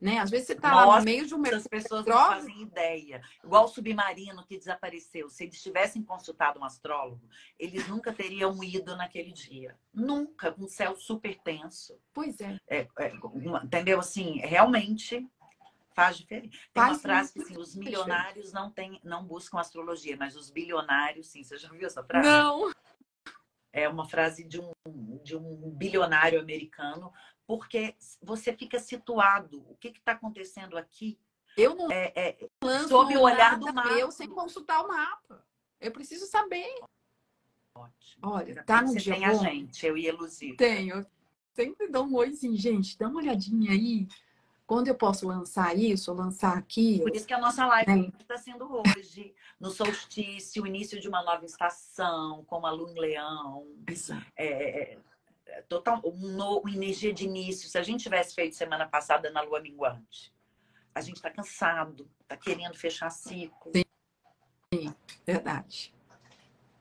Né? Às vezes você está lá no meio de uma. As pessoas não fazem ideia. Igual o submarino que desapareceu. Se eles tivessem consultado um astrólogo, eles nunca teriam ido naquele dia. Nunca, com um céu super tenso. Pois é. é, é uma, entendeu? Assim, realmente Faz diferença. Tem Faz uma frase que assim, os milionários não, tem, não buscam astrologia, mas os bilionários, sim. Você já viu essa frase? Não. É uma frase de um, de um bilionário americano, porque você fica situado. O que está acontecendo aqui? Eu não é, é, sob o olhar do mapa. Eu sem consultar o mapa. Eu preciso saber. Ótimo. Olha, tá no dia tem bom. a gente, eu e Eluzia. Tenho. Sempre dou um oizinho, gente. Dá uma olhadinha aí quando eu posso lançar isso, lançar aquilo. Por isso que a nossa live está né? sendo hoje, no solstício, o início de uma nova estação, como a Lua em Leão. Exato. É, é total, uma energia de início. Se a gente tivesse feito semana passada na Lua Minguante, a gente está cansado, está querendo fechar ciclo. Sim. Sim, verdade.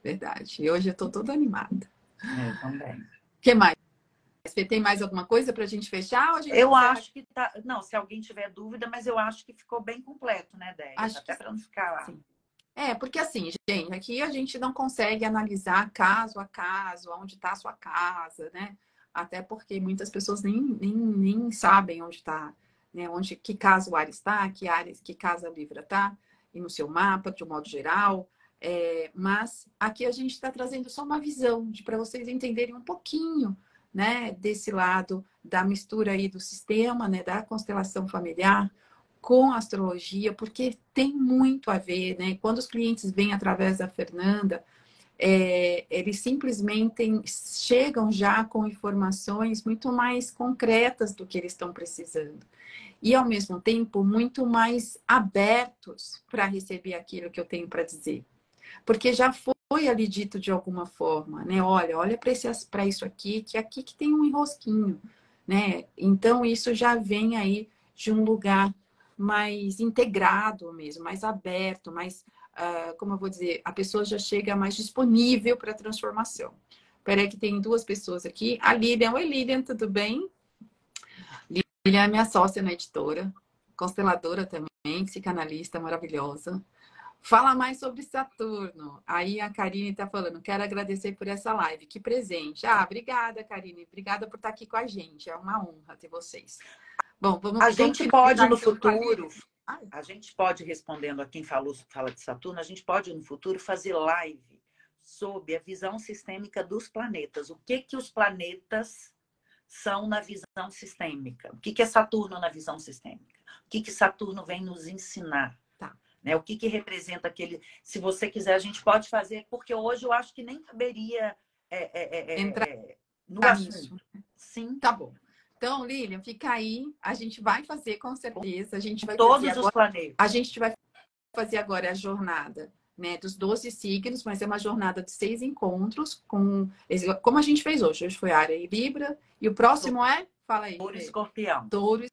Verdade. E hoje eu estou toda animada. Eu também. O que mais? Você tem mais alguma coisa para a gente fechar? Gente eu acho que tá. Não, se alguém tiver dúvida, mas eu acho que ficou bem completo, né, Déia? Acho Até para não ficar lá. Sim. É, porque assim, gente, aqui a gente não consegue analisar caso a caso, onde está a sua casa, né? Até porque muitas pessoas nem, nem, nem sabem onde está, né? Onde, que casa o ar está, que áreas, que casa a Libra está, e no seu mapa, de um modo geral. É, mas aqui a gente está trazendo só uma visão para vocês entenderem um pouquinho né, desse lado da mistura aí do sistema, né, da constelação familiar com a astrologia, porque tem muito a ver, né? Quando os clientes vêm através da Fernanda, é, eles simplesmente chegam já com informações muito mais concretas do que eles estão precisando. E, ao mesmo tempo, muito mais abertos para receber aquilo que eu tenho para dizer. Porque já foi ali dito de alguma forma, né? Olha, olha para isso aqui, que aqui que tem um enrosquinho, né? Então isso já vem aí de um lugar mais integrado mesmo, mais aberto, mais, uh, como eu vou dizer, a pessoa já chega mais disponível para a transformação. Peraí que tem duas pessoas aqui. A Lilian, oi Lilian, tudo bem? Lilian é minha sócia na editora, consteladora também, psicanalista maravilhosa. Fala mais sobre Saturno. Aí a Karine está falando, quero agradecer por essa live. Que presente. Ah, obrigada, Karine. Obrigada por estar aqui com a gente. É uma honra ter vocês. Bom, vamos A gente pode no futuro, a gente pode, respondendo a quem falou, fala de Saturno, a gente pode no futuro fazer live sobre a visão sistêmica dos planetas. O que que os planetas são na visão sistêmica? O que, que é Saturno na visão sistêmica? O que, que Saturno vem nos ensinar? Né? O que, que representa aquele. Se você quiser, a gente pode fazer, porque hoje eu acho que nem caberia é, é, é, entrar é, no assunto. Sim. Tá bom. Então, Lilian, fica aí. A gente vai fazer com certeza. A gente vai Todos os agora, planetas. A gente vai fazer agora a jornada né, dos 12 signos, mas é uma jornada de seis encontros, com como a gente fez hoje. Hoje foi área e Libra. E o próximo é? Fala aí. Touro e Escorpião. Touro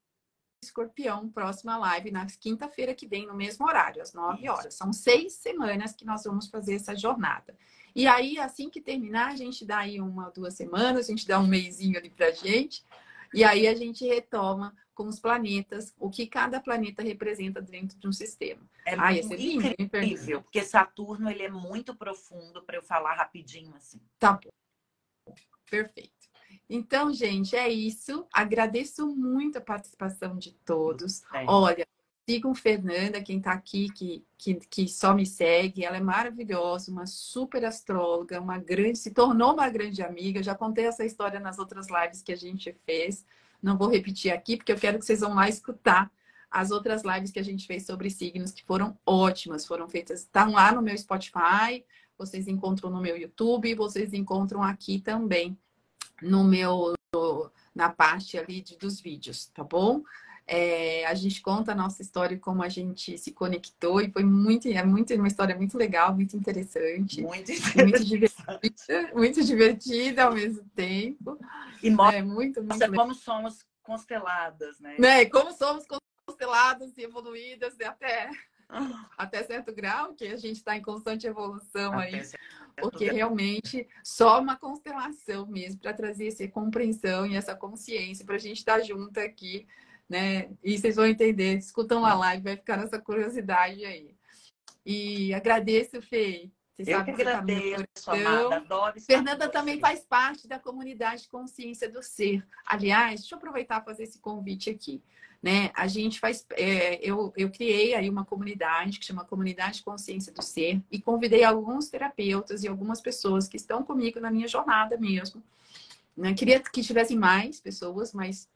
Escorpião, próxima live na quinta-feira que vem, no mesmo horário, às 9 horas. São seis semanas que nós vamos fazer essa jornada. E aí, assim que terminar, a gente dá aí uma, duas semanas, a gente dá um mêsinho ali pra gente. E aí a gente retoma com os planetas, o que cada planeta representa dentro de um sistema. É ah, muito lindo, incrível, porque Saturno ele é muito profundo para eu falar rapidinho assim. Tá bom. Perfeito. Então, gente, é isso. Agradeço muito a participação de todos. É. Olha, sigam Fernanda, quem está aqui, que, que, que só me segue. Ela é maravilhosa, uma super astróloga, uma grande, se tornou uma grande amiga. Já contei essa história nas outras lives que a gente fez. Não vou repetir aqui, porque eu quero que vocês vão lá escutar as outras lives que a gente fez sobre signos, que foram ótimas, foram feitas, estão lá no meu Spotify, vocês encontram no meu YouTube, vocês encontram aqui também no meu no, na parte ali de, dos vídeos, tá bom? É, a gente conta a nossa história como a gente se conectou e foi muito é muito uma história muito legal, muito interessante, muito, muito divertida, muito divertida ao mesmo tempo. E mostra é, muito, muito como somos consteladas, né? né? Como somos consteladas e evoluídas e até até certo grau, que a gente está em constante evolução até aí, porque realmente só uma constelação mesmo para trazer essa compreensão e essa consciência para a gente estar tá junto aqui, né? E vocês vão entender, escutam a live, vai ficar nessa curiosidade aí. E agradeço, Fê. Você Eu que tá agradeço, tá amada, adoro Fernanda também faz parte da comunidade Consciência do Ser. Aliás, deixa eu aproveitar e fazer esse convite aqui né? A gente faz, é, eu, eu criei aí uma comunidade que chama Comunidade Consciência do Ser e convidei alguns terapeutas e algumas pessoas que estão comigo na minha jornada mesmo. Né? Queria que tivessem mais pessoas, mas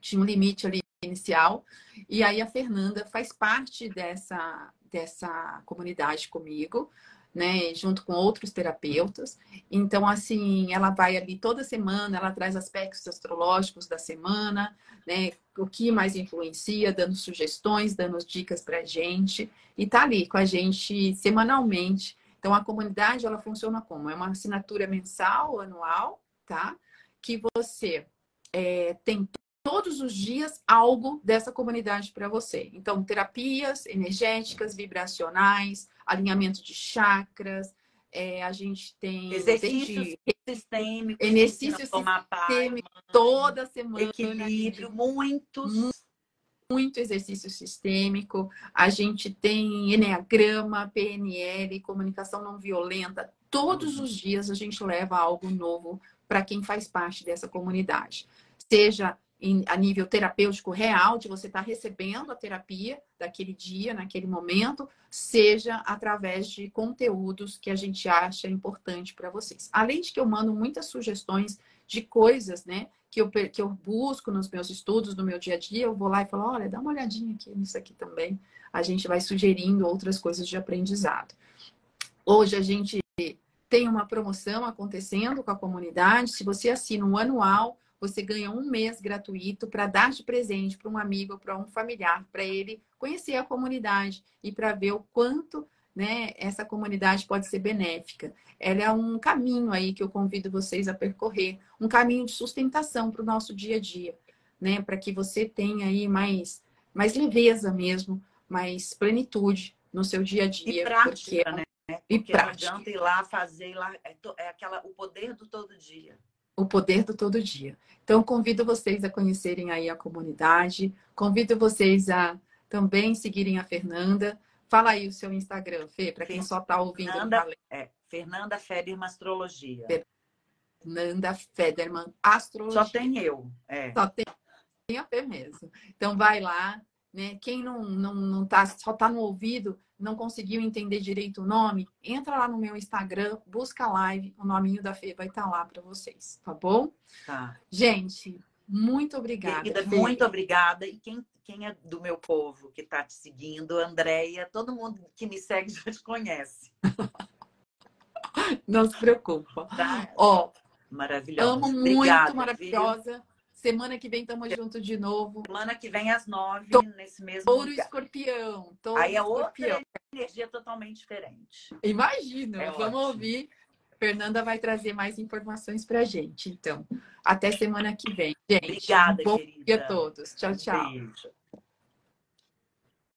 tinha um limite ali inicial. E aí a Fernanda faz parte dessa, dessa comunidade comigo. Né, junto com outros terapeutas. Então, assim, ela vai ali toda semana, ela traz aspectos astrológicos da semana, né, o que mais influencia, dando sugestões, dando dicas para a gente, e tá ali com a gente semanalmente. Então, a comunidade, ela funciona como? É uma assinatura mensal, anual, tá? Que você é, tem todos os dias algo dessa comunidade para você. Então, terapias energéticas, vibracionais, alinhamento de chakras, é, a gente tem exercícios sistêmicos, exercício sistêmico toda semana, equilíbrio, muitos muito exercício sistêmico, a gente tem Enneagrama, PNL, comunicação não violenta. Todos os dias a gente leva algo novo para quem faz parte dessa comunidade. Seja a nível terapêutico real, de você estar tá recebendo a terapia daquele dia, naquele momento, seja através de conteúdos que a gente acha importante para vocês. Além de que eu mando muitas sugestões de coisas, né, que eu, que eu busco nos meus estudos, no meu dia a dia, eu vou lá e falo, olha, dá uma olhadinha aqui nisso aqui também. A gente vai sugerindo outras coisas de aprendizado. Hoje a gente tem uma promoção acontecendo com a comunidade. Se você assina um anual, você ganha um mês gratuito para dar de presente para um amigo ou para um familiar, para ele conhecer a comunidade e para ver o quanto né, essa comunidade pode ser benéfica. Ela é um caminho aí que eu convido vocês a percorrer, um caminho de sustentação para o nosso dia a dia, né, para que você tenha aí mais, mais leveza mesmo, mais plenitude no seu dia a dia. E prática, porque, né? Porque e prática. não adianta ir lá fazer, lá, é, é aquela, o poder do todo dia o poder do todo dia. Então, convido vocês a conhecerem aí a comunidade, convido vocês a também seguirem a Fernanda. Fala aí o seu Instagram, Fê, para quem só está ouvindo. Fernanda, é, Fernanda Federman Astrologia. Fernanda Federman Astrologia. Só tem eu. É. Só tem a Fê mesmo. Então, vai lá. Né? Quem não, não, não tá, só está no ouvido, não conseguiu entender direito o nome, entra lá no meu Instagram, busca a live, o nominho da Fê vai estar tá lá para vocês, tá bom? Tá. Gente, muito obrigada. Querida, muito obrigada. E quem, quem é do meu povo que está te seguindo, Andréia, todo mundo que me segue já te conhece. Não se preocupa. Tá? Ó, maravilhosa. Amo obrigada, muito, maravilhosa. Viu? Semana que vem estamos juntos de novo. Semana que vem às nove, Tô... nesse mesmo Touro lugar. escorpião. Touro Aí é escorpião. outra energia totalmente diferente. Imagina, é vamos ótimo. ouvir. Fernanda vai trazer mais informações para gente. Então, até semana que vem. Gente, Obrigada, um bom querida. dia a todos. Tchau, tchau. Beijo.